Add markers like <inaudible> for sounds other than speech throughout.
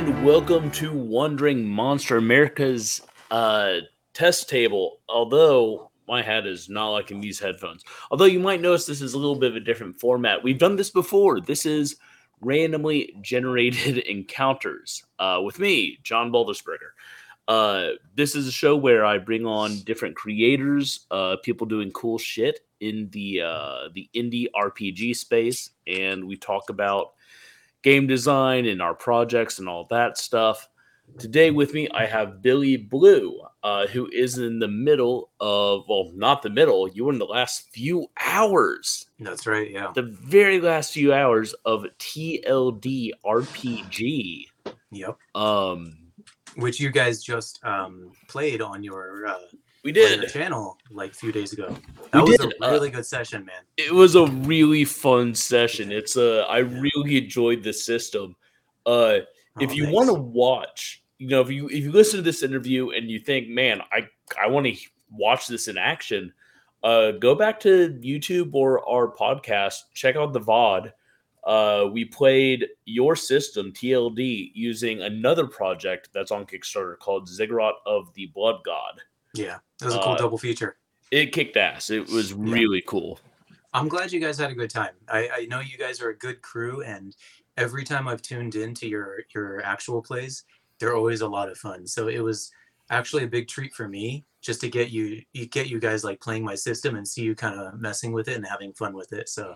And welcome to Wandering Monster America's uh, test table. Although my hat is not liking these headphones. Although you might notice this is a little bit of a different format. We've done this before. This is randomly generated <laughs> encounters uh, with me, John Baldersberger. Uh, this is a show where I bring on different creators, uh, people doing cool shit in the uh, the indie RPG space, and we talk about game design and our projects and all that stuff. Today with me, I have Billy Blue, uh, who is in the middle of, well, not the middle, you were in the last few hours, That's right. Yeah. the very last few hours of TLD RPG. Yep. Um, Which you guys just um, played on your, uh, we did. channel like a few days ago. We That was did, a uh, really good session, man. It was a really fun session. It's a, I really enjoyed the system. Uh, if Oh, you want to watch, you know, if you if you listen to this interview and you think, man, I I want to watch this in action, uh, go back to YouTube or our podcast, check out the VOD. Uh, we played your system TLD using another project that's on Kickstarter called Ziggurat of the Blood God. Yeah, it was a cool uh, double feature. It kicked ass. It was really cool. I'm glad you guys had a good time. I, I know you guys are a good crew, and every time I've tuned into your your actual plays, they're always a lot of fun. So it was actually a big treat for me just to get you, you get you guys like playing my system and see you kind of messing with it and having fun with it. So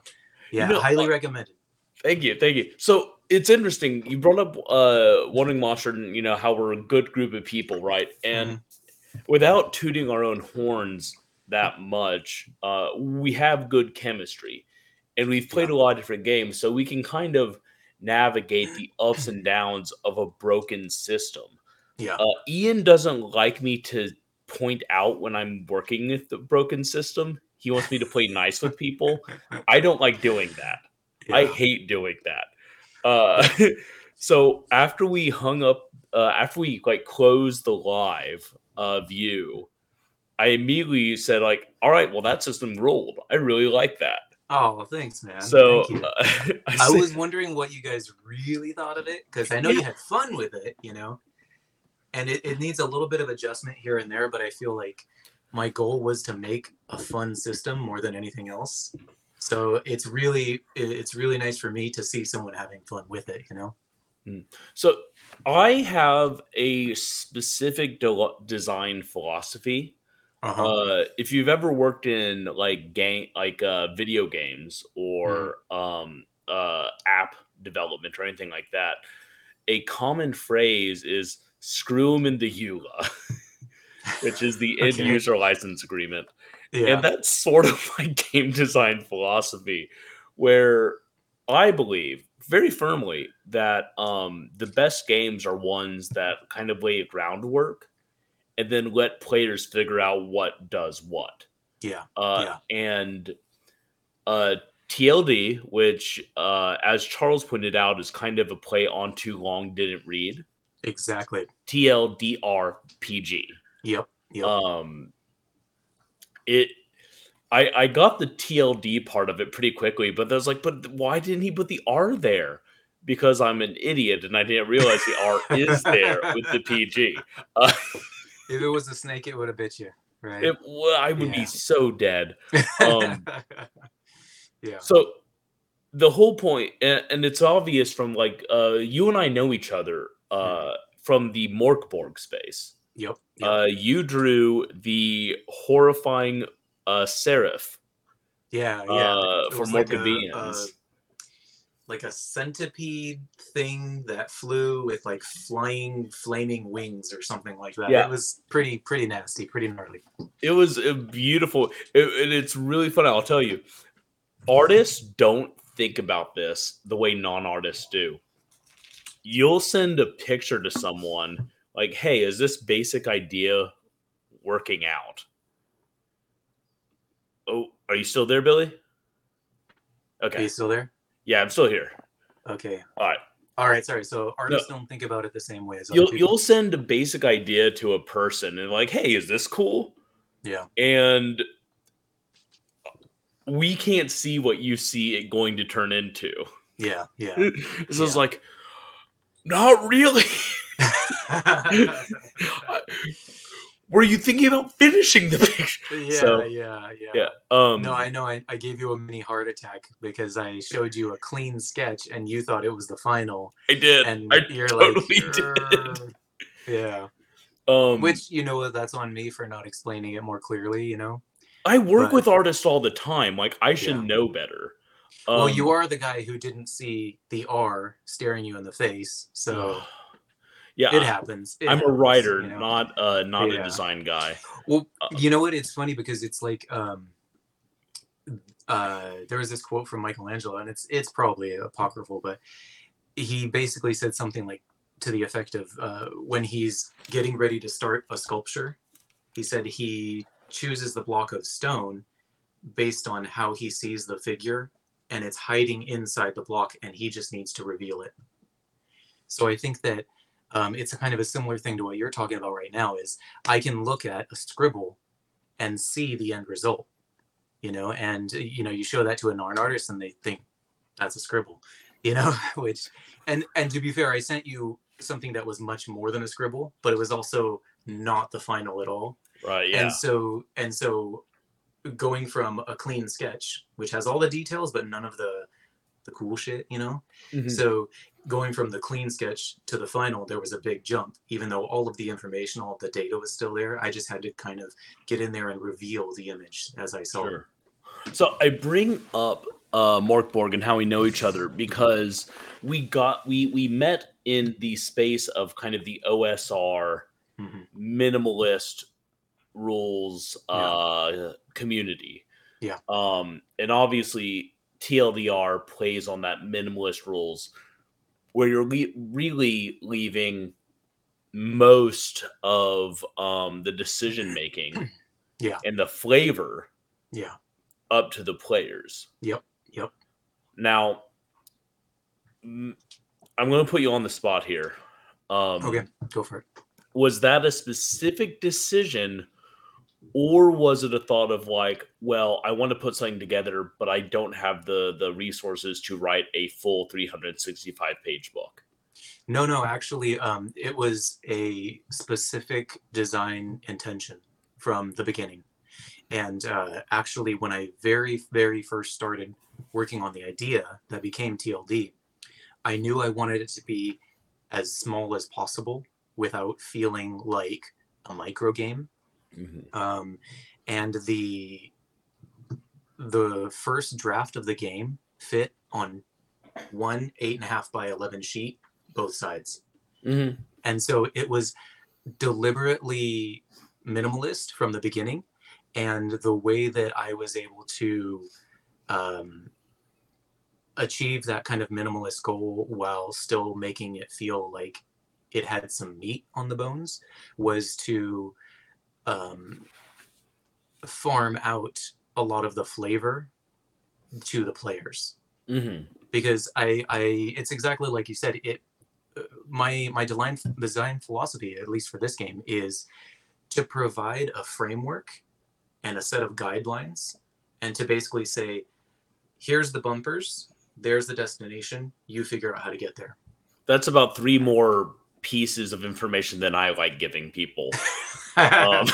yeah, know, highly uh, recommended. Thank you, thank you. So it's interesting. You brought up uh Wandering Monster and you know how we're a good group of people, right? And without tooting our own horns that much, uh, we have good chemistry, and we've played a lot of different games, so we can kind of navigate the ups and downs of a broken system. Yeah. Uh, Ian doesn't like me to point out when I'm working with the broken system. He wants me to play nice with people. I don't like doing that. I hate doing that. Uh, <laughs> so after we hung up, uh, after we like closed the live uh, view, I immediately said like, "All right, well that system rolled. I really like that." Oh, thanks, man. so Thank you. uh, <laughs> I, I was wondering what you guys really thought of it because I know you had fun with it, you know, and it, it needs a little bit of adjustment here and there, but I feel like my goal was to make a fun system more than anything else. So it's really it's really nice for me to see someone having fun with it, you know. so. I have a specific de- design philosophy. Uh-huh. Uh, if you've ever worked in like game, like uh, video games or um, uh, app development or anything like that, a common phrase is "screw them in the EULA," <laughs> which is the end user license agreement, yeah. and that's sort of <laughs> my game design philosophy, where I believe very firmly that um, the best games are ones that kind of lay groundwork and then let players figure out what does what. yeah. Uh, And uh, TLD, which, uh, as Charles pointed out, is kind of a play on too long, didn't read. Exactly. TLDRPG. Yep. Yep. Um, it. I, I got the TLD part of it pretty quickly, but I was like, but why didn't he put the R there? Because I'm an idiot and I didn't realize the R is there with the PG. <laughs> Uh, if it was a snake, it would have bit you, right? it, well, I would Yeah. be so dead. um, <laughs> yeah. So the whole point, and, and it's obvious from like uh, you and I know each other uh, from the Morkborg space. Yep. yep. Uh, you drew the horrifying uh, Seraph yeah. Yeah. uh, for more like a, convenience. uh, like a centipede thing that flew with like flying flaming wings or something like that. Yeah. It was pretty pretty nasty, pretty gnarly. it was a beautiful, it, and it's really fun. I'll tell you, artists don't think about this the way non-artists do. You'll send a picture to someone like, "Hey, is this basic idea working out?" Oh, are you still there, Billy? Okay. Are you still there? Yeah, I'm still here. Okay. All right. All right, sorry. So artists don't think about it the same way as You'll people. you'll send a basic idea to a person and like, "Hey, is this cool?" Yeah. and we can't see what you see it going to turn into. Yeah. Yeah. <laughs> so it's like, Not really. <laughs> <laughs> Were you thinking about finishing the <laughs> picture? yeah, So, yeah, yeah, Yeah. Um, No, I know. I, I gave you a mini heart attack because I showed you a clean sketch and you thought it was the final, I did. and I you're totally like, did. Yeah. Um, Which you know that's on me for not explaining it more clearly. You know. I work but- with artists all the time. Like I should Yeah. know better. well, Um, you are the guy who didn't see the R staring you in the face, so yeah. it happens. It I'm a writer, you know? not uh, not Yeah. a design guy. Well, Uh, you know what? It's funny because it's like um, uh, there was this quote from Michelangelo, and it's it's probably apocryphal, but he basically said something like to the effect of uh, when he's getting ready to start a sculpture, he said he chooses the block of stone based on how he sees the figure, and it's hiding inside the block, and he just needs to reveal it. So I think that um, it's a kind of a similar thing to what you're talking about right now. Is I can look at a scribble and see the end result, you know, and uh, you know, you show that to a non artist and they think that's a scribble, you know, <laughs> which and and to be fair, I sent you something that was much more than a scribble, but it was also not the final at all. Right. Yeah. And so and so going from a clean sketch, which has all the details but none of the the cool shit, you know, Mhm. so going from the clean sketch to the final, there was a big jump. Even though all of the information, all of the data was still there, I just had to kind of get in there and reveal the image as I saw it. So I bring up uh, Morkborg and how we know each other because we got we we met in the space of kind of the OSR Mhm. minimalist rules uh, community. Yeah. Um, and obviously TLDR plays on that minimalist rules where you're le- really leaving most of um, the decision making <clears throat> Yeah. and the flavor Yeah. up to the players. Yep, yep. Now, I'm going to put you on the spot here. Um, Okay, go for it. Was that a specific decision, or was it a thought of like, well, I want to put something together, but I don't have the the resources to write a full 365 page book? No, no, actually, um, it was a specific design intention from the beginning. And uh, actually, when I very, very first started working on the idea that became TLD, I knew I wanted it to be as small as possible without feeling like a micro game. Um, and the the first draft of the game fit on one eight and a half by eleven sheet, both sides Mm-hmm. and so it was deliberately minimalist from the beginning and the way that i was able to um, achieve that kind of minimalist goal while still making it feel like it had some meat on the bones was to um, farm out a lot of the flavor to the players Mm-hmm. because I, I it's exactly like you said it uh, my my design design philosophy at least for this game is to provide a framework and a set of guidelines and to basically say here's the bumpers there's the destination you figure out how to get there That's about three more pieces of information than I like giving people. <laughs> Um,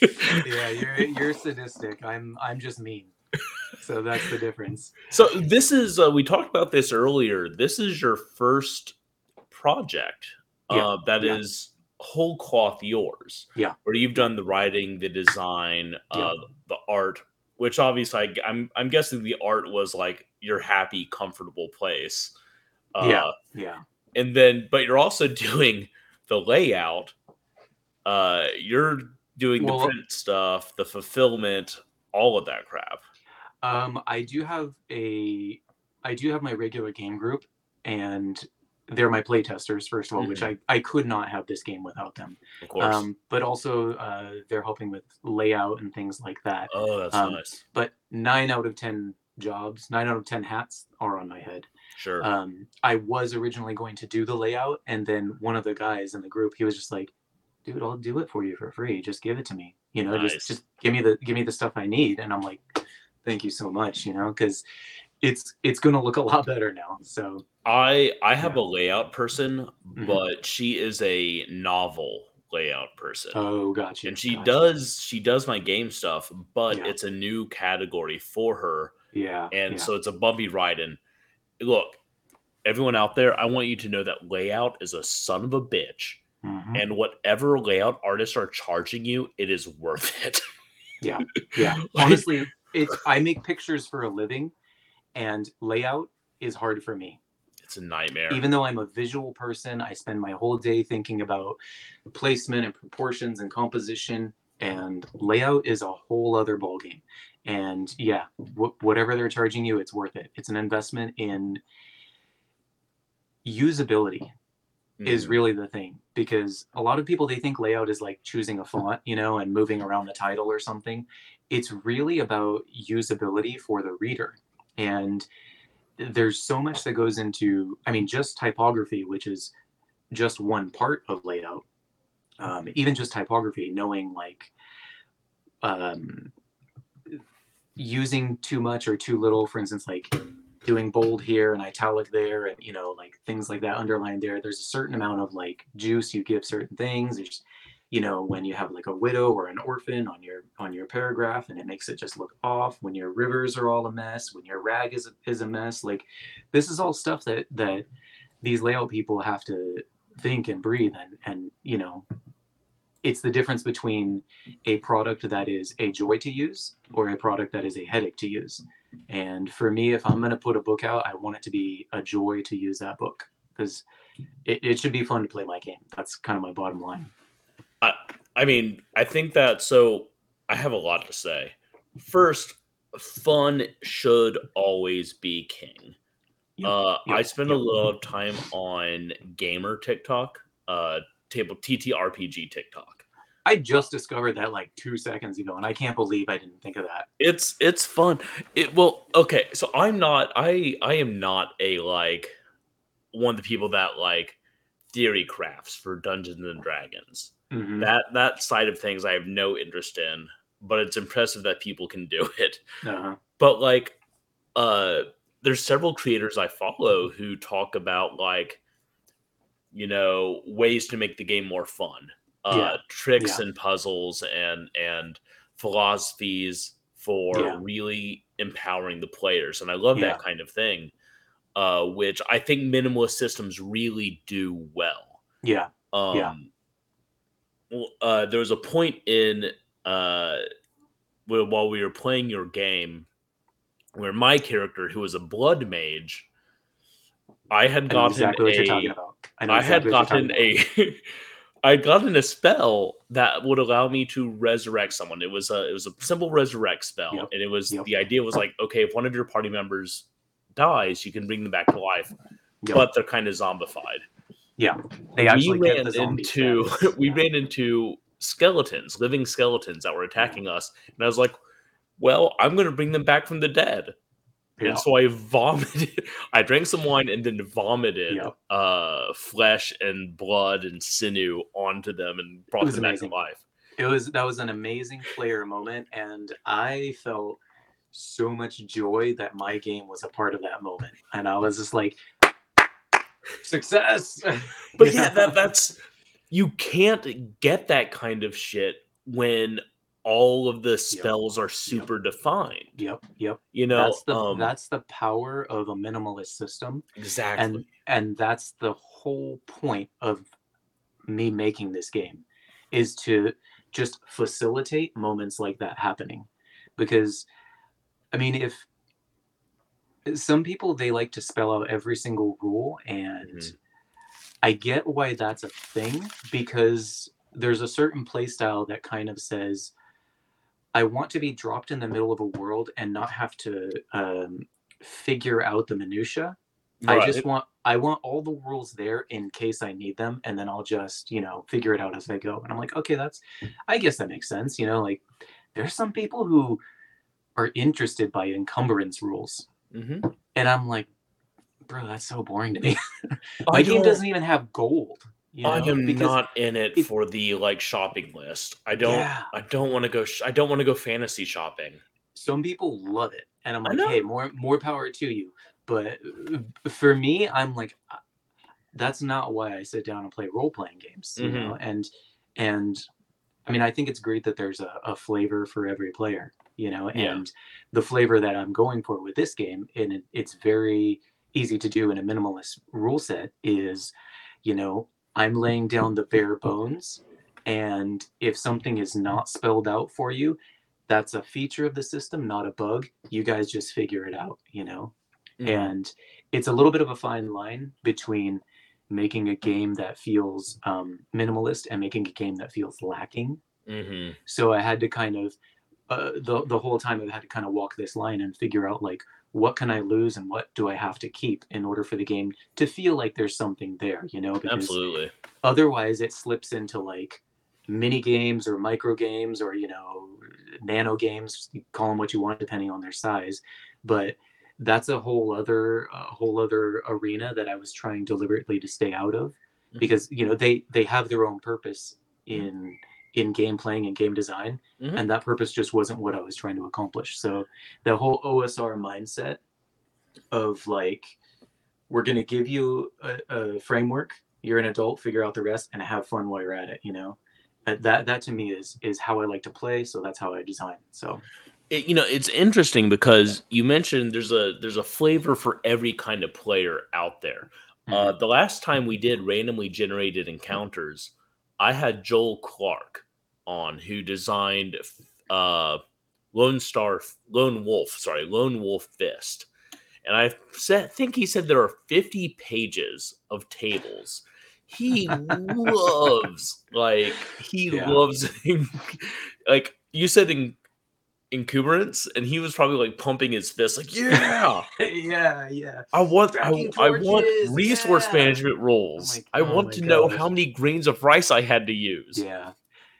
<laughs> yeah <laughs> you're you're sadistic i'm i'm just mean so that's the difference So this is uh, we talked about this earlier. This is your first project Yeah, uh, that is yeah. whole cloth yours. Yeah. where you've done the writing, the design, uh, Yeah. the art. Which obviously, I, I'm I'm guessing the art was like your happy, comfortable place. Uh, Yeah. yeah and then but you're also <laughs> doing the layout. Uh, you're doing Well- the print stuff, the fulfillment, all of that crap. Um, I do have a, I do have my regular game group, and they're my playtesters first of all, which I I could not have this game without them. Of course. Um, but also uh, they're helping with layout and things like that. oh, that's um, nice. But nine out of ten jobs, nine out of ten hats are on my head. Sure. Um, I was originally going to do the layout, and then one of the guys in the group, he was just like, "Dude, I'll do it for you for free. Just give it to me. You know, Nice. just just give me the give me the stuff I need." And I'm like, "Thank you so much." You know, because it's it's going to look a lot <laughs> better now. So I I have Yeah. a layout person, Mhm. but she is a novel layout person. oh, gotcha. and she gotcha. does she does my game stuff, but Yeah. it's a new category for her. Yeah. And yeah. so it's a bumpy ride. And look, everyone out there, I want you to know that layout is a son of a bitch. Mhm. And whatever layout artists are charging you, it is worth <laughs> it. Yeah. yeah. <laughs> Honestly, it's <laughs> I make pictures for a living, and layout is hard for me. it's a nightmare. even though I'm a visual person, I spend my whole day thinking about placement and proportions and composition. And layout is a whole other ballgame. And yeah, wh- whatever they're charging you, it's worth it. It's an investment in usability is Mhm. really the thing because a lot of people they think layout is like choosing a font you know and moving around the title or something it's really about usability for the reader and there's so much that goes into i mean just typography which is just one part of layout um, even just typography knowing like um, using too much or too little for instance like doing bold here and italic there and you know like things like that underlined there there's a certain amount of like juice you give certain things. There's you know when you have like a widow or an orphan on your on your paragraph and it makes it just look off. When your rivers are all a mess when your rag is a, is a mess like this is all stuff that that these layout people have to think and breathe and and you know it's the difference between a product that is a joy to use or a product that is a headache to use and for me, if I'm going to put a book out, I want it to be a joy to use that book because it, it should be fun to play my game. That's kind of my bottom line. I mean, I think that so I have a lot to say. First, fun should always be king. Yep, Uh, I yep, spend a lot of time on gamer TikTok, uh, table TTRPG TikTok. I just discovered that like two seconds ago, and I can't believe I didn't think of that. It's it's fun. It well, okay. So I'm not. I I am not a like one of the people that like theory crafts for Dungeons and Dragons. Mhm. That that side of things I have no interest in. But it's impressive that people can do <laughs> it. Uh-huh. but like uh there's several creators i follow who talk about like you know ways to make the game more fun uh Yeah, tricks yeah. and puzzles and and philosophies for Yeah. really empowering the players and i love that kind of thing uh which i think minimalist systems really do well Yeah. um, Yeah. uh, there was a point in uh, while we were playing your game where my character, who was a blood mage, I had gotten exactly what you're talking about. I, had exactly you're gotten a, <laughs> I had gotten a spell that would allow me to resurrect someone. It was a, it was a simple resurrect spell, Yep. and it was Yep. the idea was like, okay, if one of your party members dies, you can bring them back to life, Yep. but they're kind of zombified Yeah, They actually we ran into <laughs> we ran into skeletons, living skeletons that were attacking us, and I was like, "Well, I'm going to bring them back from the dead." Yeah. And so I vomited. <laughs> I drank some wine and then vomited Yep. uh, flesh and blood and sinew onto them and brought them amazing. back to life. it was that was an amazing player moment and i felt so much joy that my game was a part of that moment and i was just like success <laughs> But yeah, that that's you can't get that kind of shit when all of the spells are super defined. yep yep You know, that's the um, that's the power of a minimalist system exactly. and and that's the whole point of me making this game is to just facilitate moments like that happening because i mean if some people they like to spell out every single rule and Mhm. i get why that's a thing because there's a certain play style that kind of says i want to be dropped in the middle of a world and not have to um, figure out the minutia I just want I want all the rules there in case I need them, and then I'll just you know figure it out as I go. And I'm like, okay, that's I guess that makes sense. You know, like there's some people who are interested by encumbrance rules, Mhm. and I'm like, bro, that's so boring to me. My game doesn't even have gold. You know, I am not in it it- for the like shopping list. I don't. Yeah. I don't want to go. Sh- I don't want to go fantasy shopping. some people love it and I'm like, hey, more more power to you. But uh, for me, I'm like, uh, that's not why I sit down and play role playing games, you know. And and I mean, I think it's great that there's a, a flavor for every player, you know. Yeah. And the flavor that I'm going for with this game, and it, it's very easy to do in a minimalist rule set, is, you know, I'm laying down the bare bones, and if something is not spelled out for you, that's a feature of the system, not a bug. You guys just figure it out, you know Mhm. and it's a little bit of a fine line between making a game that feels um, minimalist and making a game that feels lacking Mhm. so i had to kind of uh, the, the whole time I've had to kind of walk this line and figure out like what can i lose and what do i have to keep in order for the game to feel like there's something there you know because Absolutely. otherwise it slips into like mini games or micro games or you know nano games call them what you want depending on their size but that's a whole other a whole other arena that i was trying deliberately to stay out of Mhm. because you know they they have their own purpose in in game playing and game design Mhm. and that purpose just wasn't what i was trying to accomplish so the whole osr mindset of like we're going to give you a, a framework you're an adult figure out the rest and have fun while you're at it you know that that to me is is how i like to play so that's how i design so It- you know, it's interesting because you mentioned there's a there's a flavor for every kind of player out there. Uh, the last time we did randomly generated encounters, I had Joel Clark on who designed uh, Lone Star, Lone Wolf, sorry, Lone Wolf Fist, and I think he said there are 50 pages of tables. He <laughs> loves like he Yeah. loves <laughs> like you said in encumbrance, and he was probably like pumping his fist like <laughs> yeah. yeah yeah I want I, I want resource yeah. management rules. my- I oh want my to know how many grains of rice I had to use. yeah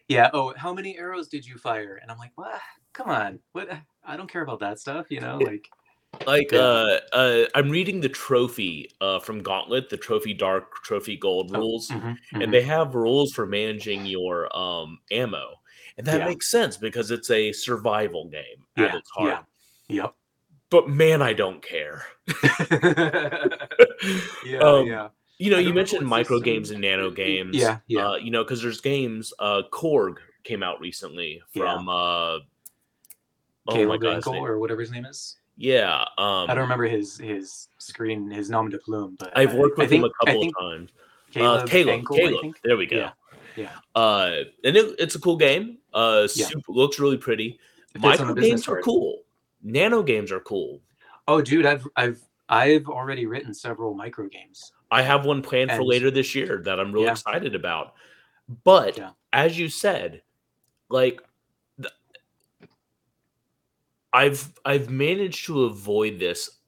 yeah oh how many arrows did you fire and i'm like what come on what i don't care about that stuff you know like Like Yeah. uh uh I'm reading the trophy uh from Gauntlet, the trophy dark, trophy gold Oh, rules, mhm, mhm. and they have rules for managing your um ammo. And that Yeah. makes sense because it's a survival game at Yeah, its heart. yeah. But man, I don't care. <laughs> yeah <laughs> Um, yeah You know, you mentioned micro games and nano games. yeah yeah Uh, you know, because there's games. Uh, Korg came out recently Yeah. from. Uh, oh my Caleb god, Winkle name- or whatever his name is yeah. Um, i don't remember his his screen his nom de plume but I've I- worked I with think, him a I couple of times. caleb, uh, Caleb, Ankle, I Caleb. think. There we go. Yeah, yeah. Uh, and it, it's a cool game. Uh, Yeah. super, looks really pretty. It fits on Micro games are cool. Nano games are cool. oh dude i've i've i've already written several micro games I have one planned for later this year that I'm really Yeah. excited about. But Yeah. as you said, like I've I've managed to avoid this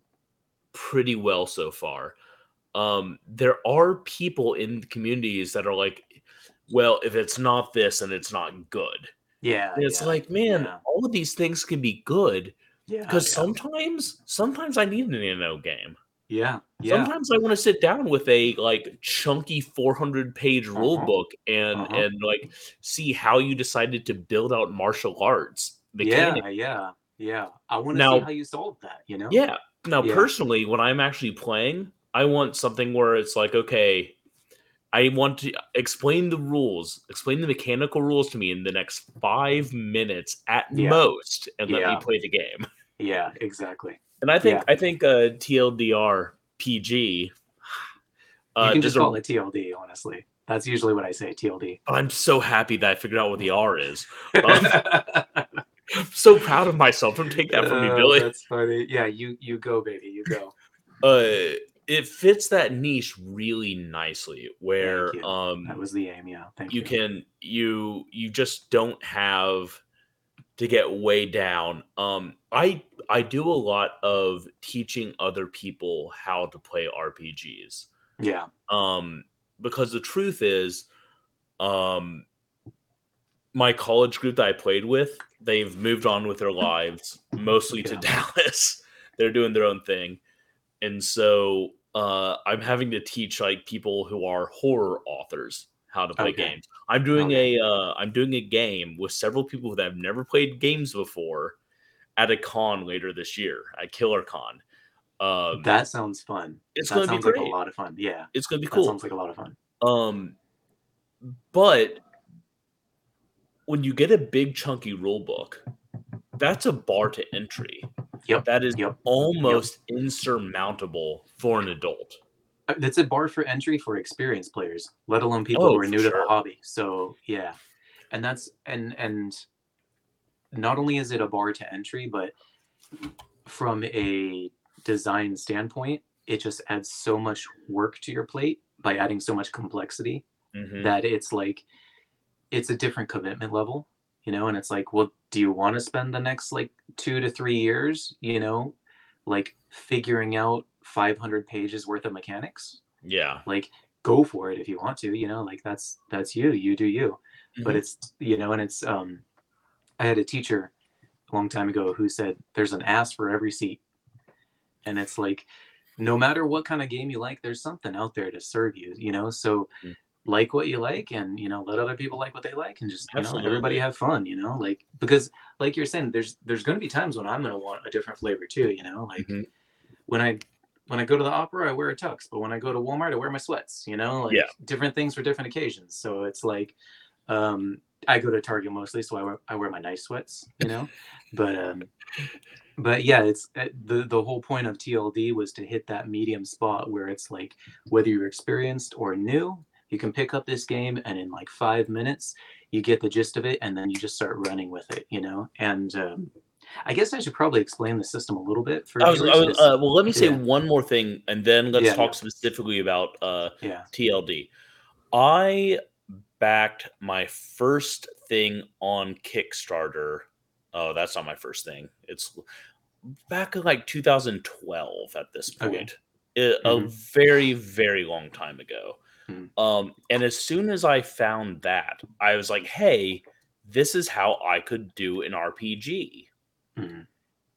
pretty well so far. Um, there are people in communities that are like, well, if it's not this and it's not good. yeah And it's yeah, like, man, yeah. all of these things can be good yeah because yeah. sometimes sometimes I need an NO game. Yeah yeah Sometimes I want to sit down with a like chunky 400 page rule Uh-huh. book and Uh-huh. and like see how you decided to build out martial arts yeah mechanics. yeah yeah i want to Now- see how you solved that you know Yeah. Now, Yeah. personally, when I'm actually playing, I want something where it's like, okay, I want to explain the rules, explain the mechanical rules to me in the next five minutes at Yeah. most, and let Yeah. me play the game. yeah exactly And I think Yeah. I think uh, TLDR PG. you Uh, can does just a- call it tld honestly that's usually what i say tld I'm so happy that I figured out what the R is. <laughs> Um, I'm so proud of myself. Don't take that from me, Oh, Billy. That's funny. Yeah, you you go, baby, you go. Uh, it fits that niche really nicely, where um That was the aim. Yeah, thank you you. can you you just don't have to get way down. Um, I I do a lot of teaching other people how to play RPGs. Yeah, um because the truth is um my college group that i played with they've moved on with their lives mostly to dallas <laughs> they're doing their own thing and so uh i'm having to teach like people who are horror authors how to play Okay. games i'm doing Okay. a uh i'm doing a game with several people that have never played games before at a con later this year at Killer Con. Um, that sounds fun. it's that going to be sounds like a lot of fun. Yeah, it's to be that cool. sounds like a lot of fun. Um, but when you get a big chunky rule book, that's a bar to entry. Yep, That is yep, almost insurmountable for an adult. Uh, It's a bar for entry for experienced players, let alone people Oh, who are new to the hobby. So yeah, and that's and and not only is it a bar to entry, but from a design standpoint, it just adds so much work to your plate by adding so much complexity Mhm. that it's like it's a different commitment level you know and it's like well do you want to spend the next like two to three years you know like figuring out 500 pages worth of mechanics Yeah. like go for it if you want to you know like that's that's you you do you but Mhm. it's you know and it's um i had a teacher a long time ago who said there's an ass for every seat and it's like no matter what kind of game you like there's something out there to serve you you know so Mm. like what you like and you know let other people like what they like and just you know everybody have fun you know like because like you're saying there's there's going to be times when i'm going to want a different flavor too you know like Mhm. when i when i go to the opera i wear a tux but when i go to walmart i wear my sweats you know like Yeah. different things for different occasions. So it's like um i go to target mostly so i wear, I wear my nice sweats you know? But um but yeah it's uh, the the whole point of tld was to hit that medium spot where it's like whether you're experienced or new you can pick up this game and in like five minutes you get the gist of it and then you just start running with it you know? And um, i guess i should probably explain the system a little bit for I was, I was uh, well. Let me say yeah. one more thing, and then let's Yeah, talk yeah. specifically about uh, TLD. I backed my first thing on Kickstarter. Oh, that's not my first thing. It's back in like 2012 at this Okay. point. It- A Mhm. very, very long time ago. Mhm. Um, and as soon as I found that, I was like, hey, this is how I could do an RPG. Mhm.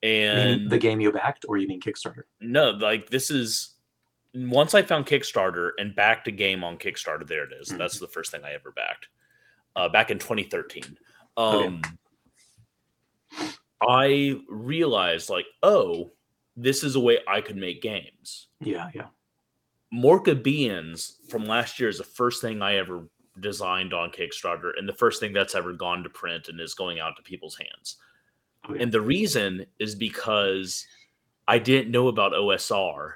And the game you backed or you mean kickstarter no, like this is once I found Kickstarter and backed a game on Kickstarter, there it is. Mhm. That's the first thing I ever backed. Uh, back in 2013. Okay. Um I realized like, oh, this is a way I could make games. yeah yeah Morka Beans from last year is the first thing I ever designed on Kickstarter and the first thing that's ever gone to print and is going out to people's hands. Oh, okay. And the reason is because I didn't know about OSR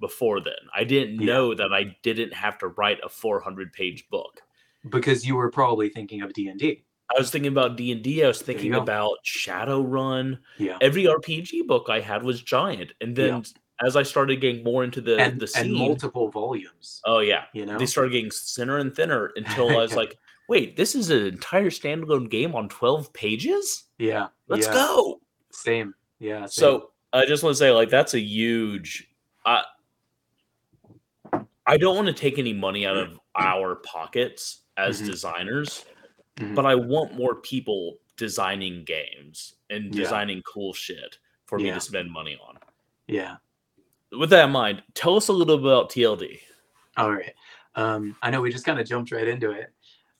before then. I didn't Yeah. know that I didn't have to write a 400 page book. because you were probably thinking of d&d I was thinking about D&D, I was thinking about Shadowrun. yeah Every RPG book I had was giant. And then as I started getting more into the and, the and multiple volumes oh yeah, you know they started getting thinner and thinner until I was <laughs> like, wait, this is an entire standalone game on 12 pages? yeah Let's yeah. go. same yeah same. So I just want to say, like, that's a huge. I I don't want to take any money out of our pockets as Mhm. designers, Mhm. but I want more people designing games and Yeah. designing cool shit for me to spend money on. yeah With that in mind, tell us a little bit about TLD. All right. Um, I know we just kind of jumped right into it.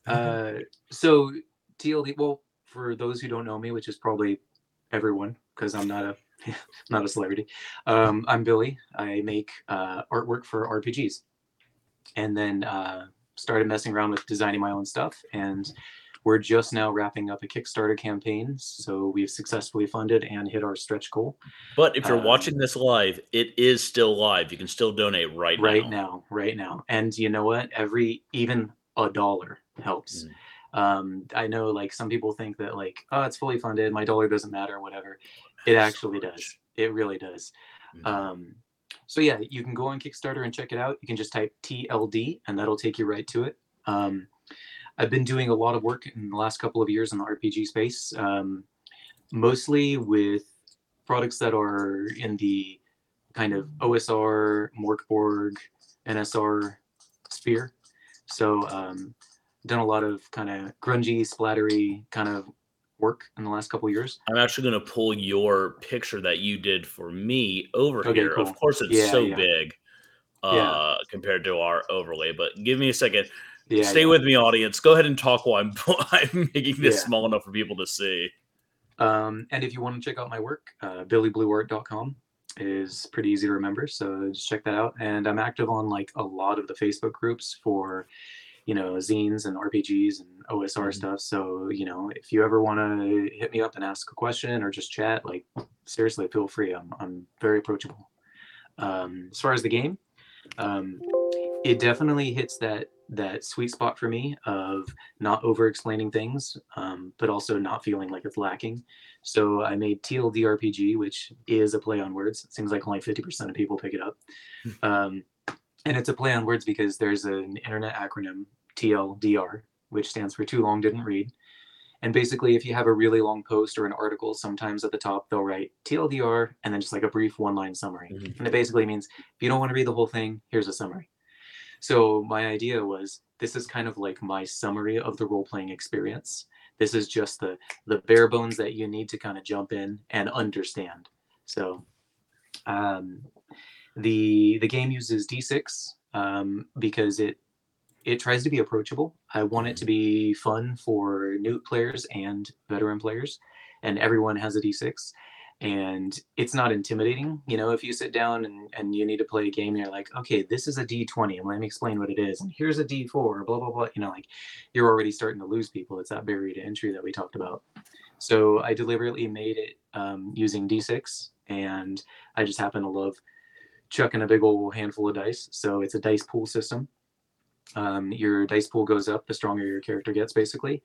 Uh, so TLD. Well, for those who don't know me, which is probably everyone, because I'm not a <laughs> not a celebrity. Um, I'm Billy. I make uh, artwork for RPGs, and then uh, started messing around with designing my own stuff. And we're just now wrapping up a Kickstarter campaign, so we've successfully funded and hit our stretch goal But if you're Um, watching this live, it is still live. You can still donate right, right now. Right now right now and you know what every even a dollar helps. Mm. um i know like some people think that like oh it's fully funded my dollar doesn't matter whatever. It actually does. it really does. Mhm. um so yeah you can go on kickstarter and check it out. You can just type tld and that'll take you right to it. Um i've been doing a lot of work in the last couple of years in the rpg space um mostly with products that are in the kind of OSR, Morkborg, NSR sphere. So um, done a lot of kind of grungy, splattery kind of work in the last couple of years. I'm actually going to pull your picture that you did for me over Okay, here. cool. Of course, it's Yeah, so yeah. big uh, Yeah. compared to our overlay, but give me a second. Stay with me, audience. Go ahead and talk while I'm, <laughs> I'm making this small enough for people to see. Um, and if you want to check out my work, uh, billyblueart.com is pretty easy to remember. So just check that out. And I'm active on like a lot of the Facebook groups for, you know, zines and RPGs and OSR Mhm. stuff. So, you know, if you ever want to hit me up and ask a question or just chat, like seriously, feel free. I'm, I'm very approachable. Um, as far as the game, um, it definitely hits that that sweet spot for me of not over explaining things, um, but also not feeling like it's lacking. So I made TLDRPG, which is a play on words. It seems like only 50% of people pick it up. Um, and it's a play on words because there's an internet acronym, TLDR, which stands for Too Long Didn't Read. And basically, if you have a really long post or an article, sometimes at the top they'll write TLDR and then just like a brief one line summary. Mhm. And it basically means if you don't want to read the whole thing, here's a summary. So my idea was this is kind of like my summary of the role playing experience. This is just the the bare bones that you need to kind of jump in and understand. So um, the the game uses D6 um, because it it tries to be approachable. I want it to be fun for new players and veteran players, and everyone has a D6 and it's not intimidating. You know, if you sit down and, and you need to play a game, you're like, okay, this is a D20, and let me explain what it is, and here's a D4, blah blah blah. You know, like you're already starting to lose people. It's that barrier to entry that we talked about. So I deliberately made it um, using D6, and I just happen to love chucking a big old handful of dice. So it's a dice pool system. Um, your dice pool goes up the stronger your character gets, basically.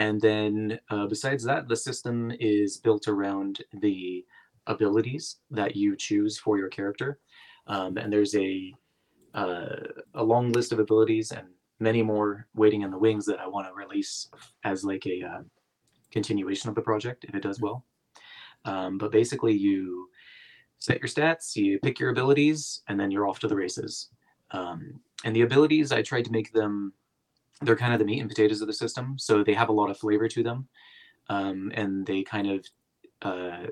And then uh, besides that, the system is built around the abilities that you choose for your character. Um, and there's a uh, a long list of abilities and many more waiting in the wings that I want to release as like a uh, continuation of the project if it does well. Um, but basically, you set your stats, you pick your abilities, and then you're off to the races. Um, and the abilities, I tried to make them they're kind of the meat and potatoes of the system so they have a lot of flavor to them um, and they kind of uh,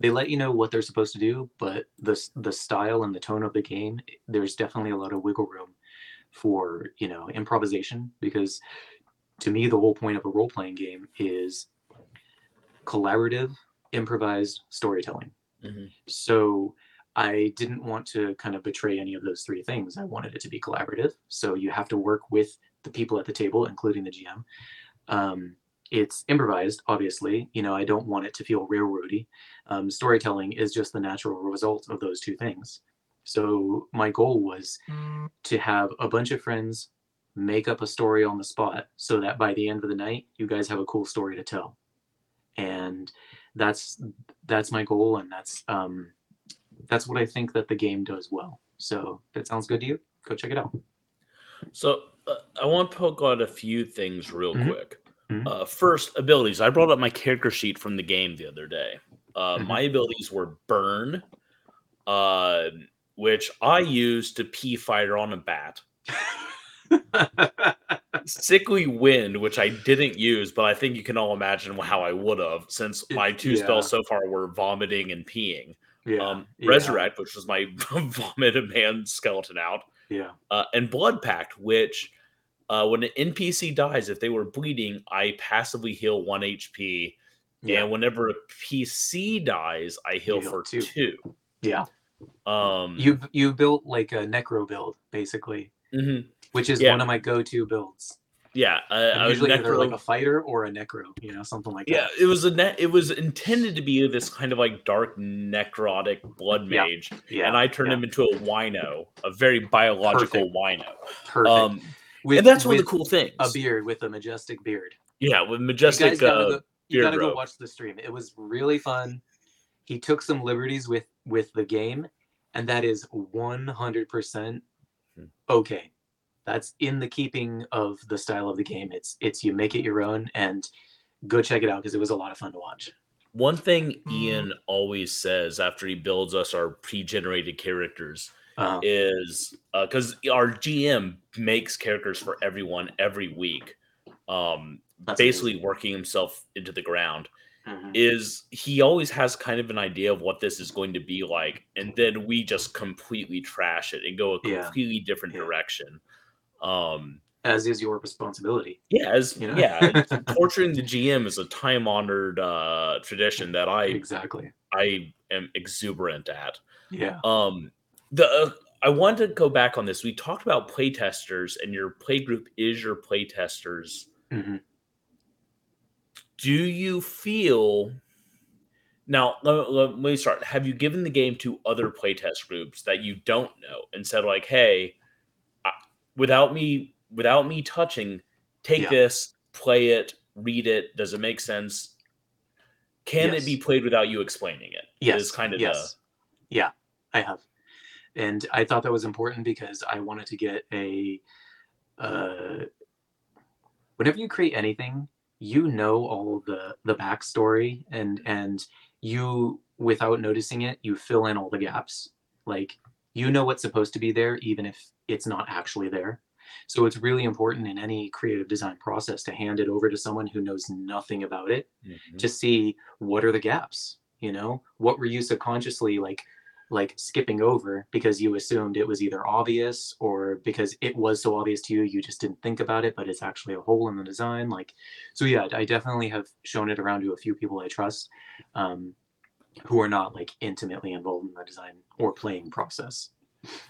they let you know what they're supposed to do but the, the style and the tone of the game there's definitely a lot of wiggle room for you know improvisation because to me the whole point of a role-playing game is collaborative improvised storytelling Mhm. so I didn't want to kind of betray any of those three things. I wanted it to be collaborative. So you have to work with the people at the table, including the GM. Um, it's improvised, obviously. You know, I don't want it to feel railroady. Um, storytelling is just the natural result of those two things. So my goal was to have a bunch of friends make up a story on the spot so that by the end of the night, you guys have a cool story to tell. And that's that's my goal, and that's um, that's what I think that the game does well. So if that sounds good to you, go check it out. So uh, I want to poke out a few things real Mhm. quick. Mhm. Uh, first, abilities. I brought up my character sheet from the game the other day. Uh, Mhm. My abilities were burn, uh, which I used to pee fighter on a bat. <laughs> Sickly wind, which I didn't use, but I think you can all imagine how I would have, since my two yeah. spells so far were vomiting and peeing. yeah, um, yeah, Resurrect, which was my <laughs> vomit a man skeleton out, Yeah, uh, and Blood Pact, which uh, when an NPC dies, if they were bleeding, I passively heal one HP, yeah, and whenever a PC dies, I heal for two. two. yeah. Um, You you built like a necro build basically, mhm. Which is Yeah. one of my go-to builds. yeah, uh, I was usually either like a fighter or a necro, you know, something like Yeah, that. Yeah, it was a net. It was intended to be this kind of like dark necrotic blood mage, Yeah, and I turned yeah. him into a wino, a very biological Perfect. wino. perfect. Um, with, and that's one of the cool things. a beard with a majestic beard. Yeah, with You majestic. guys gotta uh, go, you gotta go watch the stream. It was really fun. He took some liberties with with the game, and that is one hundred percent Hmm. okay. That's in the keeping of the style of the game. It's it's you make it your own, and go check it out because it was a lot of fun to watch. One thing Mm. Ian always says after he builds us our pre-generated characters Uh, is because our GM makes characters for everyone every week, um, That's basically amazing. working himself into the ground. mhm. Is he always has kind of an idea of what this is going to be like, and then we just completely trash it and go a Yeah. completely different Yeah. direction. Um, as is your responsibility. Yeah, as You know? yeah, <laughs> torturing the GM is a time honored uh, tradition that I Exactly. I am exuberant at. Yeah. Um, the uh, I wanted to go back on this. We talked about playtesters, and your play group is your playtesters. hmm Do you feel now? Let, let me start. Have you given the game to other playtest groups that you don't know and said like, "Hey, without me, without me touching, take Yeah. this, play it, read it. Does it make sense? Can Yes. it be played without you explaining it? Yes. is kind of yes. Yeah, I have. And I thought that was important because I wanted to get a uh whenever you create anything, you know all the the backstory and and you without noticing it, you fill in all the gaps. Like you know what's supposed to be there even if it's not actually there. So it's really important in any creative design process to hand it over to someone who knows nothing about it Mhm. to see what are the gaps you know what were you subconsciously like like skipping over because you assumed it was either obvious or because it was so obvious to you you just didn't think about it but it's actually a hole in the design like so yeah i definitely have shown it around to a few people i trust um, who are not like intimately involved in the design or playing process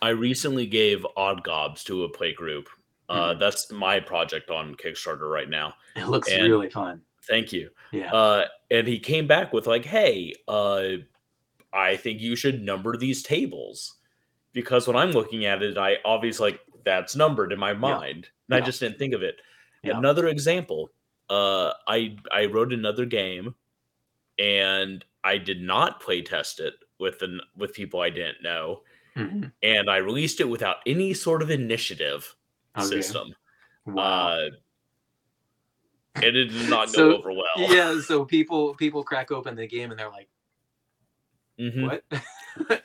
I recently gave Odd Gobs to a play group. Uh, Mhm. That's my project on Kickstarter right now. it looks And- really fun Thank you. yeah Uh, and he came back with like, "Hey, uh, I think you should number these tables because when I'm looking at it, I obviously like that's numbered in my mind, and I just didn't think of it." Yeah. Another example, uh, I I wrote another game, and I did not play test it with an with people I didn't know, Mhm. and I released it without any sort of initiative Okay. system. wow Uh, and it did not go <laughs> over well. yeah so people people crack open the game and they're like mm-hmm. what? <laughs> and,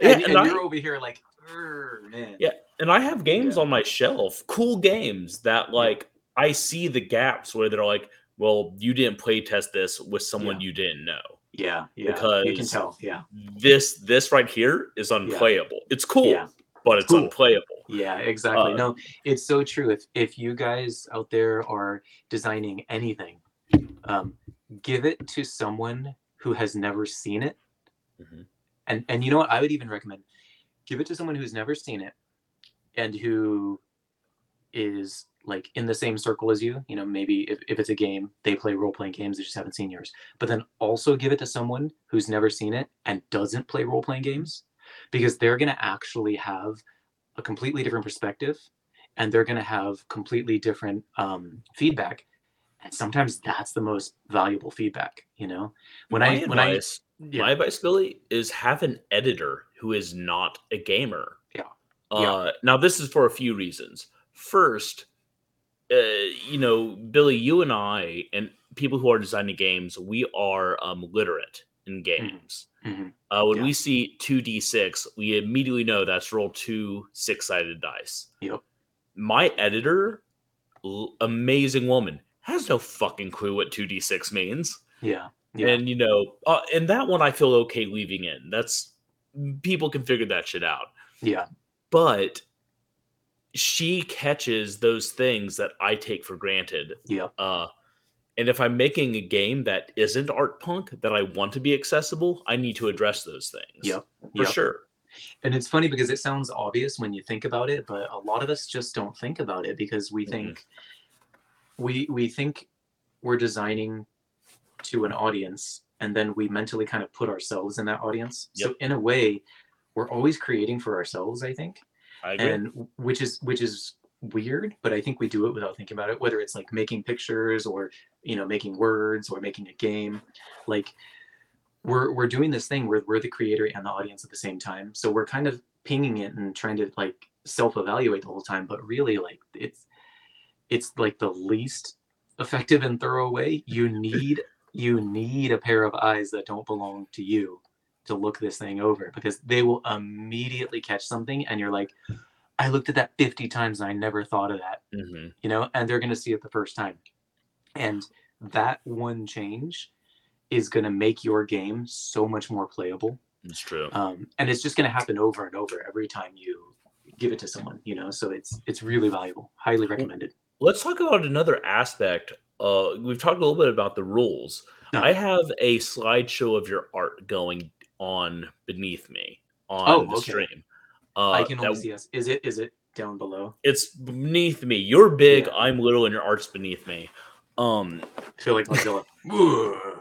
Yeah, and and I- you're over here like, man. Yeah, And I have games Yeah. on my shelf, cool games that like I see the gaps where they're like, well, you didn't play test this with someone you didn't know. Yeah, yeah. Because you can tell. Yeah, This this right here is unplayable. It's cool, Yeah. but it's Cool. unplayable. yeah, exactly. Uh, no, it's so true. If if you guys out there are designing anything, um, give it to someone who has never seen it. Mhm. And and you know what? I would even recommend give it to someone who's never seen it and who is like in the same circle as you you know maybe if, if it's a game they play role-playing games they just haven't seen yours but then also give it to someone who's never seen it and doesn't play role-playing games because they're going to actually have a completely different perspective and they're going to have completely different um, feedback and sometimes that's the most valuable feedback you know when my i when i yeah, my advice, Billy, is have an editor who is not a gamer. Yeah. Uh, Yeah. Now, this is for a few reasons. First, uh, you know, Billy, you and I, and people who are designing games, we are um, literate in games. Mhm. Uh, when Yeah. we see 2d6, we immediately know that's roll two six sided dice. Yep. My editor, l- amazing woman, has no fucking clue what 2d6 means. yeah yeah And, you know, uh, and that one I feel okay leaving in. That's people can figure that shit out. yeah But she catches those things that I take for granted yeah uh, and if I'm making a game that isn't art punk that I want to be accessible, I need to address those things. Yep, For yep. sure. And it's funny because it sounds obvious when you think about it, but a lot of us just don't think about it because we Mhm. think we we think we're designing to an audience and then we mentally kind of put ourselves in that audience. So in a way, we're always creating for ourselves, I think. And which is which is weird, but I think we do it without thinking about it, whether it's like making pictures or you know, making words or making a game. Like we're we're doing this thing where we're the creator and the audience at the same time. So we're kind of pinging it and trying to like self-evaluate the whole time, but really like it's it's like the least effective and thorough way. You need you need a pair of eyes that don't belong to you to look this thing over because they will immediately catch something and you're like I looked at that 50 times and I never thought of that Mhm. you know, and they're going to see it the first time. And that one change is going to make your game so much more playable. It's true. Um, and it's just going to happen over and over every time you give it to someone, you know, so it's, it's really valuable. Highly recommended. let's talk about another aspect. Uh, we've talked a little bit about the rules. No. I have a slideshow of your art going on beneath me on Oh, the okay. stream. Uh, I can that- only see us. Is it? Is it down below? it's beneath me. You're big, Yeah. I'm little, and your art's beneath me. Um, I feel like Godzilla. <laughs>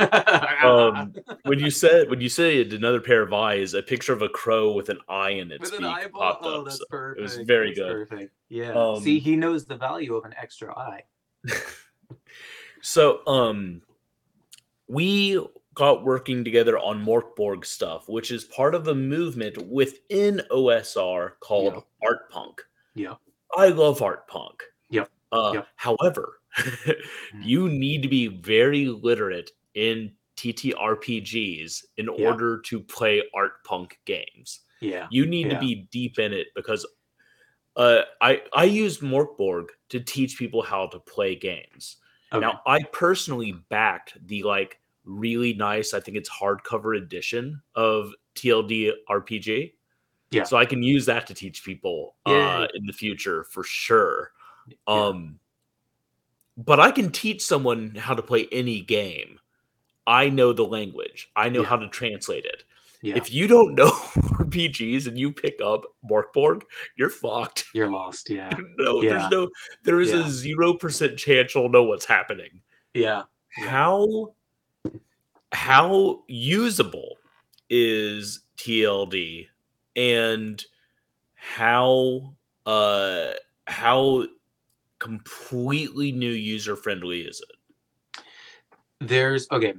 <laughs> um, when you said when you said another pair of eyes, a picture of a crow with an eye in its With beak an eyeball. popped Oh, up. that's so- perfect. was very That's good. Perfect. Yeah. Um, See, he knows the value of an extra eye. <laughs> So, um, we got working together on Morkborg stuff, which is part of a movement within OSR called Yeah. Art Punk. Yeah. I love Art Punk. Yeah. Uh, Yep. However, <laughs> you need to be very literate in TTRPGs in Yeah. order to play Art Punk games. Yeah. You need to be deep in it because uh, I I used Morkborg to teach people how to play games. Okay. Now, I personally backed the like really nice, I think it's hardcover edition of TLD RPG. Yeah. So I can use that to teach people Yeah. uh, in the future for sure. Yeah. Um, but I can teach someone how to play any game. I know the language. I know Yeah. how to translate it. yeah. If you don't know <laughs> RPGs and you pick up Morkborg, you're fucked. You're lost. Yeah. <laughs> No, there's no there is a zero percent chance you'll know what's happening. Yeah. How how usable is TLD and how uh how completely new user friendly is it? There's okay.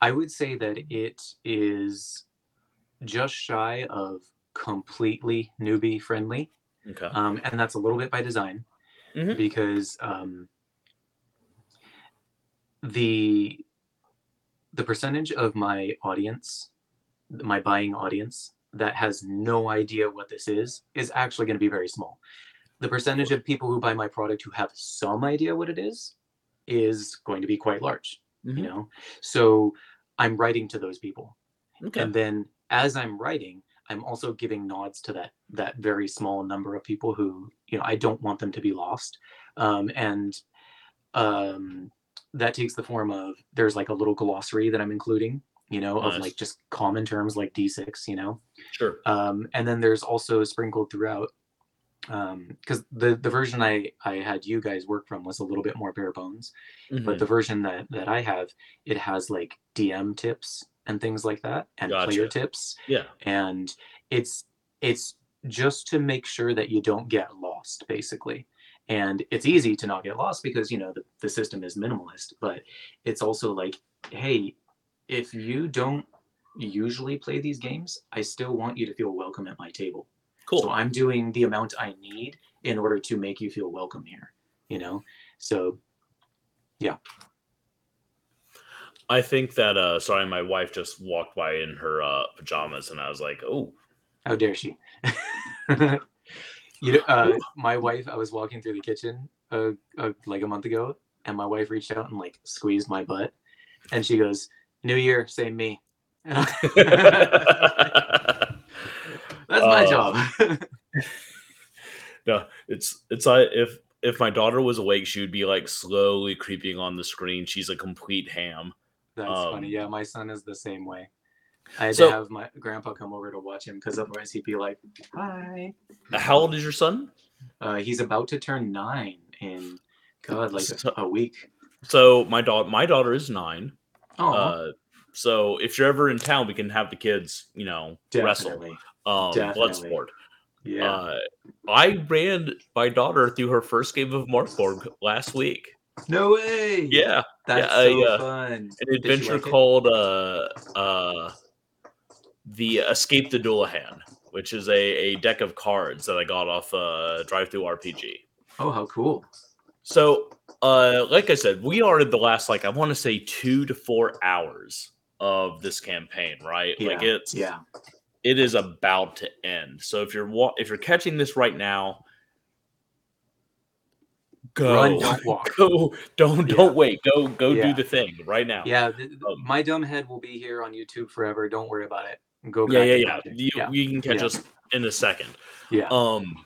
I would say that it is just shy of completely newbie friendly, Okay. um, and that's a little bit by design Mhm. because um, the the percentage of my audience, my buying audience, that has no idea what this is, is actually going to be very small. The percentage of people who buy my product who have some idea what it is is going to be quite large you Mhm. know so i'm writing to those people Okay. and then as i'm writing i'm also giving nods to that that very small number of people who you know i don't want them to be lost um, and um, that takes the form of there's like a little glossary that i'm including you know of like just common terms like d6 you know Sure. um, and then there's also sprinkled throughout um because the the version I I had you guys work from was a little bit more bare bones, Mhm. but the version that that I have it has like DM tips and things like that and player tips yeah. and it's it's just to make sure that you don't get lost basically and it's easy to not get lost because you know the, the system is minimalist but it's also like hey if you don't usually play these games i still want you to feel welcome at my table Cool. so i'm doing the amount i need in order to make you feel welcome here you know so yeah. I think that uh sorry, my wife just walked by in her uh pajamas and I was like, oh, How dare she? <laughs> you know, uh, my wife. I was walking through the kitchen uh, uh, like a month ago, and my wife reached out and like squeezed my butt, and she goes, "New Year, same me." <laughs> <laughs> That's my Uh, job. <laughs> no, it's it's like if if my daughter was awake, she would be like slowly creeping on the screen. She's a complete ham. That's um, funny. Yeah, my son is the same way. I had So- to have my grandpa come over to watch him because otherwise he'd be like, "Hi." How old is your son? Uh, he's about to turn nine in God, like So- a, week. So my daughter, my daughter is nine. Oh, Uh, so if you're ever in town, we can have the kids, you know, wrestle, definitely. um, blood sport. Yeah. Uh, I ran my daughter through her first game of Morkborg last week. no way. Yeah, That's I, so uh, fun. an Did adventure like it? called uh, uh, the Escape the Dullahan, which is a, a deck of cards that I got off uh, DriveThruRPG. Oh, how cool. So, uh, like I said, we are in the last like I want to say two to four hours of this campaign, right? Yeah, Like it's Yeah. it is about to end. So if you're wa- if you're catching this right now, go Run, don't <laughs> walk. go don't Yeah. don't wait go go Yeah. do the thing right now. Yeah. th- th- Um, my dumb head will be here on YouTube forever. Don't worry about it. Go. yeah, back yeah, yeah. You, yeah. you can catch Yeah. us in a second. Yeah. Um,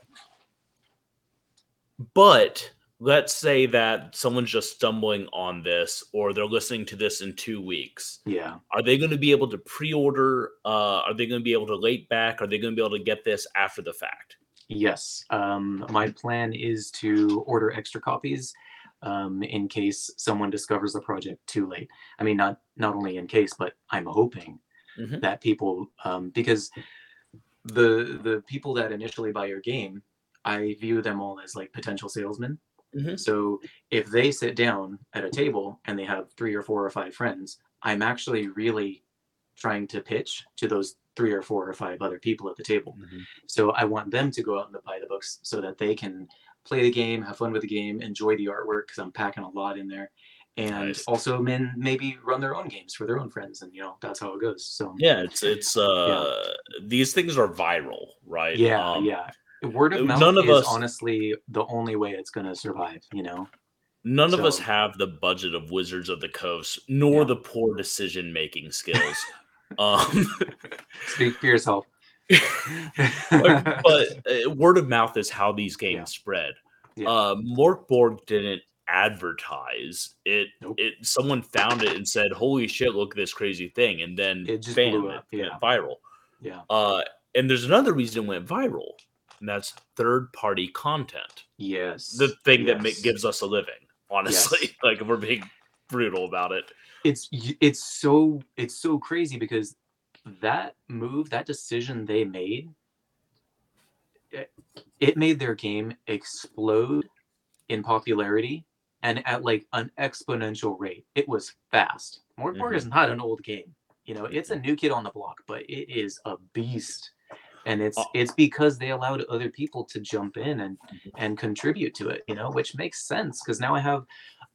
but let's say that someone's just stumbling on this or they're listening to this in two weeks Yeah. are they going to be able to pre-order uh are they going to be able to late back are they going to be able to get this after the fact Yes. Um, my plan is to order extra copies um, in case someone discovers the project too late. I mean, not not only in case, but I'm hoping Mhm. that people um, because the the people that initially buy your game, I view them all as like potential salesmen. Mhm. So if they sit down at a table and they have three or four or five friends, I'm actually really trying to pitch to those three or four or five other people at the table. So I want them to go out and buy the books so that they can play the game, have fun with the game, enjoy the artwork because I'm packing a lot in there, and Nice. also men maybe run their own games for their own friends, and you know that's how it goes. So yeah it's it's uh these things are viral right yeah, Um, yeah. Word of mouth none of is us- honestly the only way it's gonna survive. You know. none of us have the budget of wizards of the coast nor Yeah. the poor decision making skills <laughs> um Speak for yourself. but, <laughs> but, uh, word of mouth is how these games Yeah. spread. Yeah. Uh, Morkborg didn't advertise it. Nope. It someone found it and said, "Holy shit! Look at this crazy thing!" And then It just bam, blew up, it went yeah. viral. yeah. Uh, and there's another reason it went viral, and that's third-party content. Yes. The thing that ma- gives us a living. Honestly, Yes. <laughs> like if we're being brutal about it. it's it's so it's so crazy because that move that decision they made it, it made their game explode in popularity and at like an exponential rate. It was fast. Morkborg Mhm. is not an old game. You know it's a new kid on the block but it is a beast. And it's Uh, it's because they allowed other people to jump in and Mhm. and contribute to it you know which makes sense because now i have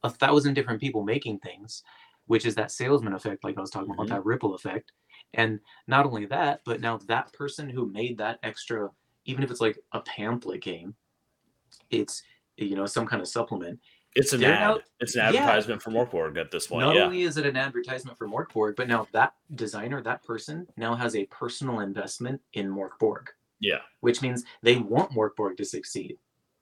a thousand different people making things which is that salesman effect like i was talking Mhm. about that ripple effect. And not only that but now that person who made that extra even if it's like a pamphlet game it's you know some kind of supplement It's an ad. now- it's an yeah. advertisement for Morkborg at this point. not yeah. only is it an advertisement for Morkborg, but now that designer, that person now has a personal investment in Morkborg, yeah. which means they want Morkborg to succeed.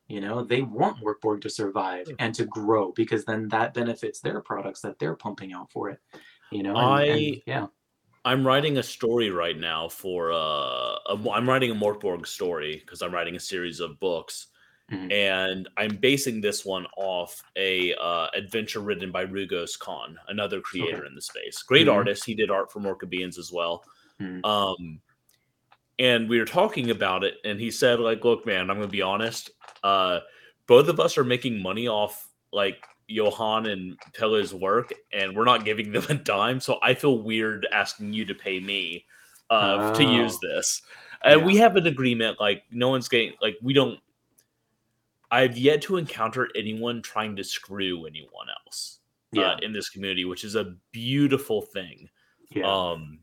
You know, they want Morkborg to survive Hmm. and to grow because then that benefits their products that they're pumping out for it. You know, and, I- and yeah, I'm writing a story right now for uh a, I'm writing a Morkborg story because I'm writing a series of books Mhm. and I'm basing this one off a uh, adventure written by Rugos Khan, another creator in the space. Great Mhm. artist. He did art for Morkabians as well. Mhm. Um and we were talking about it and he said like look man, I'm going to be honest, uh both of us are making money off like Johan and Pelle's work, and we're not giving them a dime. So I feel weird asking you to pay me uh, to use Oh. this. And we have an agreement, like no one's getting, like we don't. I've yet to encounter anyone trying to screw anyone else yeah, uh, in this community, which is a beautiful thing. yeah. Um,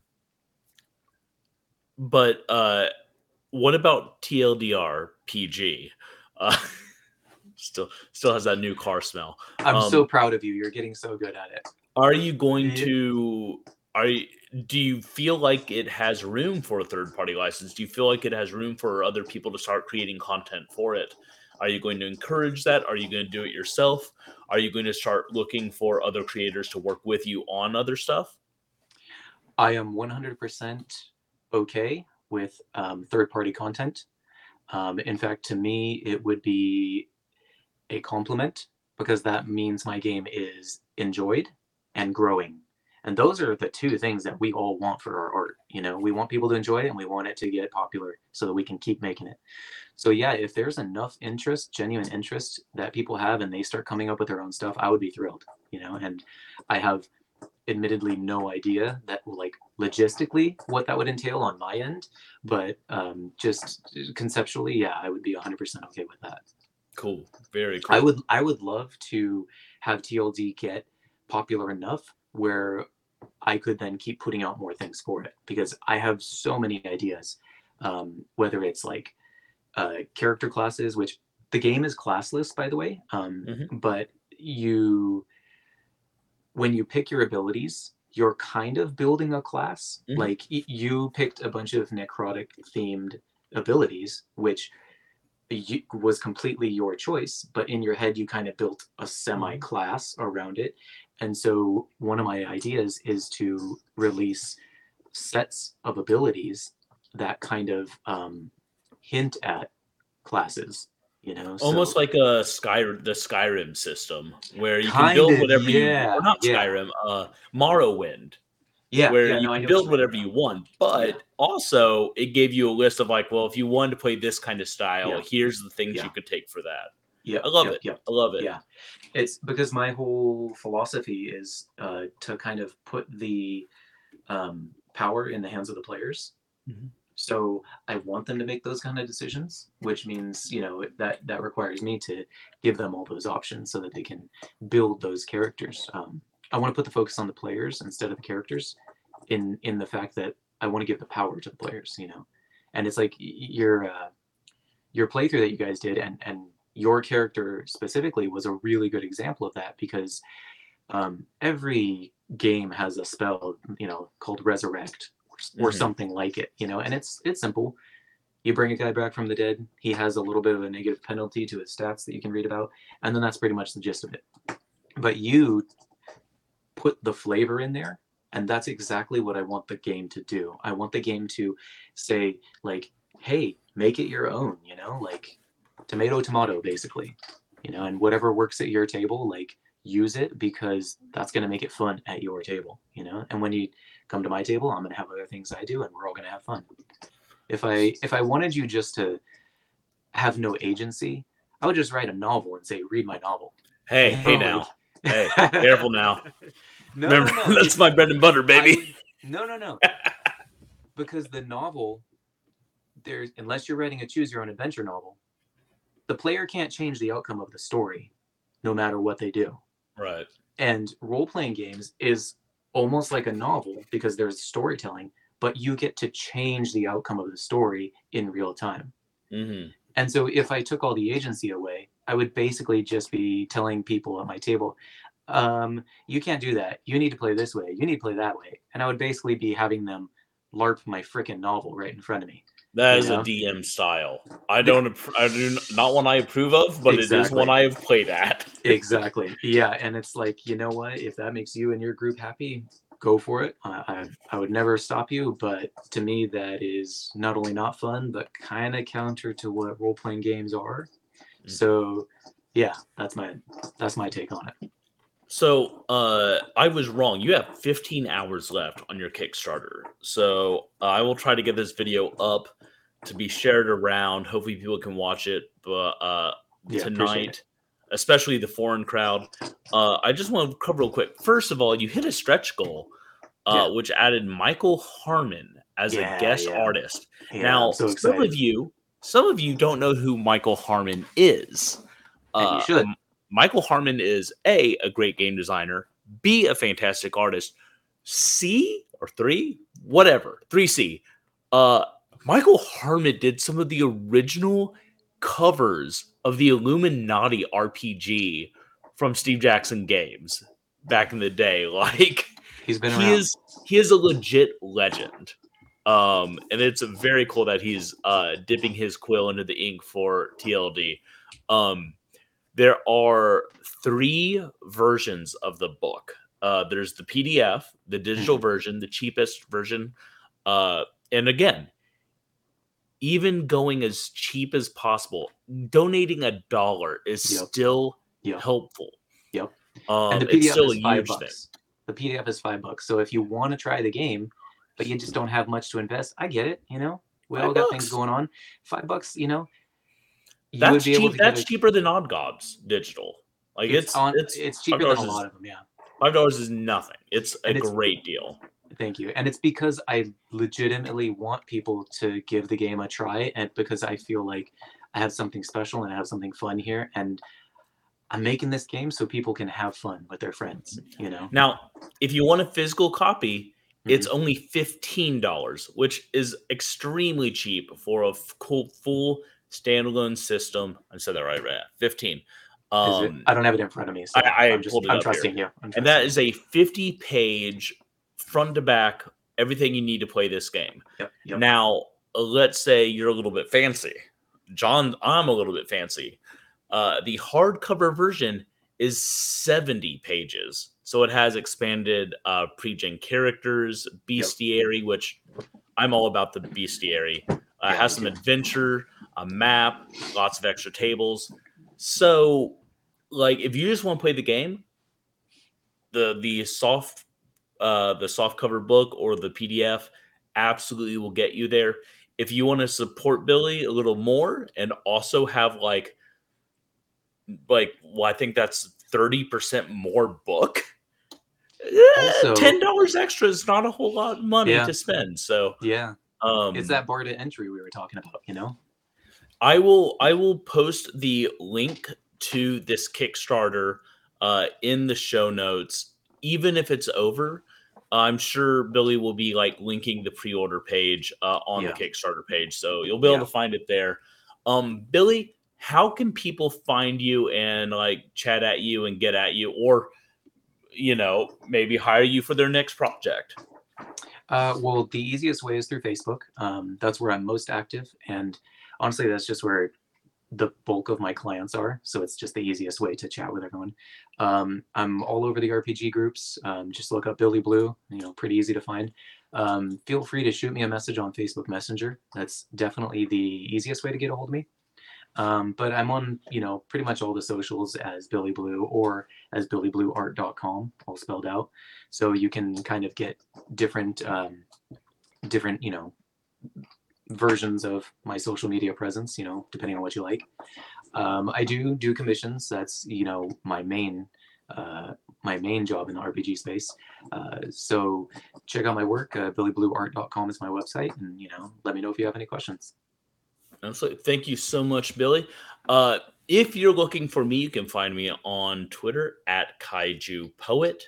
but uh, what about TLDR PG? Uh, <laughs> still, still has that new car smell. I'm um, so proud of you. You're getting so good at it. Are you going to? Are you, do you feel like it has room for a third party license? Do you feel like it has room for other people to start creating content for it? Are you going to encourage that? Are you going to do it yourself? Are you going to start looking for other creators to work with you on other stuff? I am 100% okay with um, third party content. Um, in fact, to me, it would be a compliment because that means my game is enjoyed and growing. And those are the two things that we all want for our art. You know, we want people to enjoy it and we want it to get popular so that we can keep making it. So, yeah, if there's enough interest, genuine interest that people have and they start coming up with their own stuff, I would be thrilled, you know. And I have admittedly no idea that like logistically what that would entail on my end but um just conceptually yeah i would be 100% okay with that Cool, very cool. i would i would love to have tld get popular enough where i could then keep putting out more things for it because i have so many ideas um whether it's like uh character classes which the game is classless by the way um Mhm. but you when you pick your abilities, you're kind of building a class. Mhm. Like you picked a bunch of necrotic themed abilities, which you, was completely your choice, but in your head you kind of built a semi class around it. And so one of my ideas is to release sets of abilities that kind of um, hint at classes. You know, almost so, like a Sky the Skyrim system where you can build whatever yeah, you or not yeah. Skyrim, uh Morrowind. yeah, where yeah, you no, can build whatever you want. But also, it gave you a list of like, well, if you wanted to play this kind of style, here's the things you could take for that. Yeah, I love yeah, it. Yeah, I love it. Yeah. it's because my whole philosophy is uh, to kind of put the um, power in the hands of the players. Mhm. So I want them to make those kind of decisions, which means you know that that requires me to give them all those options so that they can build those characters. Um, I want to put the focus on the players instead of the characters, in in the fact that I want to give the power to the players. You know, and it's like your uh, your playthrough that you guys did, and and your character specifically was a really good example of that because um, every game has a spell, you know, called resurrect or, Mhm. something like it, you know, and it's it's simple. You bring a guy back from the dead. He has a little bit of a negative penalty to his stats that you can read about, and then that's pretty much the gist of it. But you put the flavor in there, and that's exactly what I want the game to do. I want the game to say like, "Hey, make it your own," you know, like tomato tomato basically you know and whatever works at your table like use it because that's going to make it fun at your table you know and when you come to my table i'm going to have other things i do and we're all going to have fun if i if i wanted you just to have no agency i would just write a novel and say read my novel Hey, You hey know, now. Hey, <laughs> careful now. no, Remember, no, <laughs> no. that's my bread and butter, baby. would- no, no, no. <laughs> because the novel, there's unless you're writing a choose your own adventure novel, the player can't change the outcome of the story, no matter what they do. Right. And role playing games is almost like a novel because there's storytelling, but you get to change the outcome of the story in real time. hmm And so if I took all the agency away, I would basically just be telling people at my table, um, you can't do that. You need to play this way. You need to play that way. And I would basically be having them LARP my freaking novel right in front of me. That know? a DM style. I don't. I do not one I approve of, but it is one I have played at. <laughs> Exactly. yeah. And it's like, you know what? If that makes you and your group happy, go for it. I, I, I would never stop you. But to me, that is not only not fun, but kind of counter to what role playing games are. Mm. So yeah, that's my that's my take on it. So uh, I was wrong. You have 15 hours left on your Kickstarter. So I will try to get this video up to be shared around. Hopefully, people can watch it. But uh, Yeah, tonight, especially the foreign crowd, uh, I just want to cover real quick. First of all, you hit a stretch goal, uh, Yeah. which added Michael Harmon as Yeah, a guest artist. Now, so some of you, some of you don't know who Michael Harmon is. And you Uh, should. M- Michael Harmon is a a great game designer, b a fantastic artist, c or three, whatever, three C. Uh, Michael Harmon did some of the original covers of the Illuminati RPG from Steve Jackson Games back in the day. <laughs> Like He's been he around. is he is a legit legend um and it's very cool that he's uh dipping his quill into the ink for tld um there are three versions of the book uh there's the pdf the digital Mhm. version the cheapest version uh and again even going as cheap as possible donating a dollar is Yep. still Yep. helpful Yep. um and the it's PDF still is five huge thing bucks. The PDF is five bucks. So if you want to try the game, but you just don't have much to invest, I get it. You know, we all Five got things going on. Five bucks, you know, you that's cheap. That's cheaper than Odd Gods digital. Like it's on, it's, it's cheaper than a $5 is- lot of them. Yeah. five dollars is nothing. It's a it's- great deal. Thank you. And it's because I legitimately want people to give the game a try, and because I feel like I have something special and I have something fun here, and I'm making this game so people can have fun with their friends. You know. Now, if you want a physical copy, it's Mm-hmm. only fifteen dollars, which is extremely cheap for a f- cool full standalone system. I said that right, right? Fifteen. Um. I don't have it in front of me, so I- I am just I'm here. trusting you. I'm and trusting that you. is a fifty-page front to back everything you need to play this game. Yep, yep. Now, uh, let's say you're a little bit fancy. John, I'm a little bit fancy. Uh, the hardcover version is 70 pages. So it has expanded uh, pre-gen characters, bestiary, yep. which I'm all about the bestiary. Uh, yeah, has some adventure, a map, lots of extra tables. So, like, if you just want to play the game, the the soft uh, the soft cover book or the PDF absolutely will get you there. If you want to support Billy a little more and also have like like well, I think that's 30% more book. Also, ten dollars extra is not a whole lot of money yeah. to spend. So yeah, um, it's that bar to entry we were talking about. You know, I will I will post the link to this Kickstarter uh, in the show notes, even if it's over. I'm sure Billy will be like linking the pre-order page uh, on yeah. the Kickstarter page, so you'll be able yeah. to find it there. Um, Billy, how can people find you and like chat at you and get at you, or you know maybe hire you for their next project? Uh, well, the easiest way is through Facebook. Um, that's where I'm most active, and honestly, that's just where the bulk of my clients are. So it's just the easiest way to chat with everyone. Um, I'm all over the RPG groups. Um, just look up Billy Blue. You know, pretty easy to find. Um, feel free to shoot me a message on Facebook Messenger. That's definitely the easiest way to get a hold of me. Um, but I'm on, you know, pretty much all the socials as Billy Blue or as billyblueart.com, all spelled out. So you can kind of get different, um, different, you know, versions of my social media presence, you know, depending on what you like. Um, I do do commissions. That's, you know, my main, uh, my main job in the RPG space. Uh, so check out my work. Uh, billyblueart.com is my website. And, you know, let me know if you have any questions. Absolutely. Thank you so much, Billy. Uh, if you're looking for me, you can find me on Twitter at Kaiju Poet.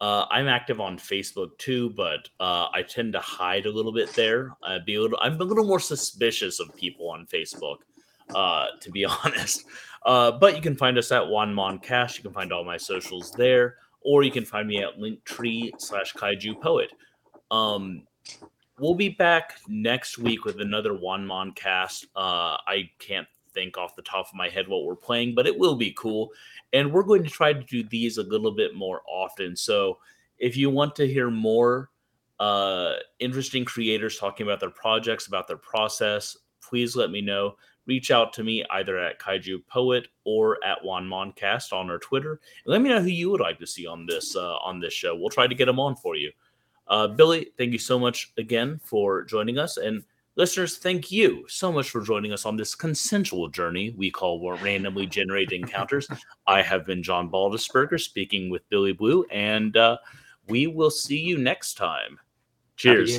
Uh, I'm active on Facebook too, but uh, I tend to hide a little bit there. I'd be a little, I'm a little more suspicious of people on Facebook, uh, to be <laughs> honest. Uh, but you can find us at Wanmon Cast. You can find all my socials there, or you can find me at Linktree slash Kaiju Poet. Um, we'll be back next week with another Wanmon cast. Uh, I can't think off the top of my head what we're playing, but it will be cool. And we're going to try to do these a little bit more often. So if you want to hear more uh, interesting creators talking about their projects, about their process, please let me know. Reach out to me either at Kaiju Poet or at Wanmoncast on our Twitter. And let me know who you would like to see on this uh, on this show. We'll try to get them on for you. Uh, Billy, thank you so much again for joining us. And Listeners, thank you so much for joining us on this consensual journey we call randomly <laughs> generated encounters. I have been John Baldisberger speaking with Billy Blue, and uh, we will see you next time. Cheers.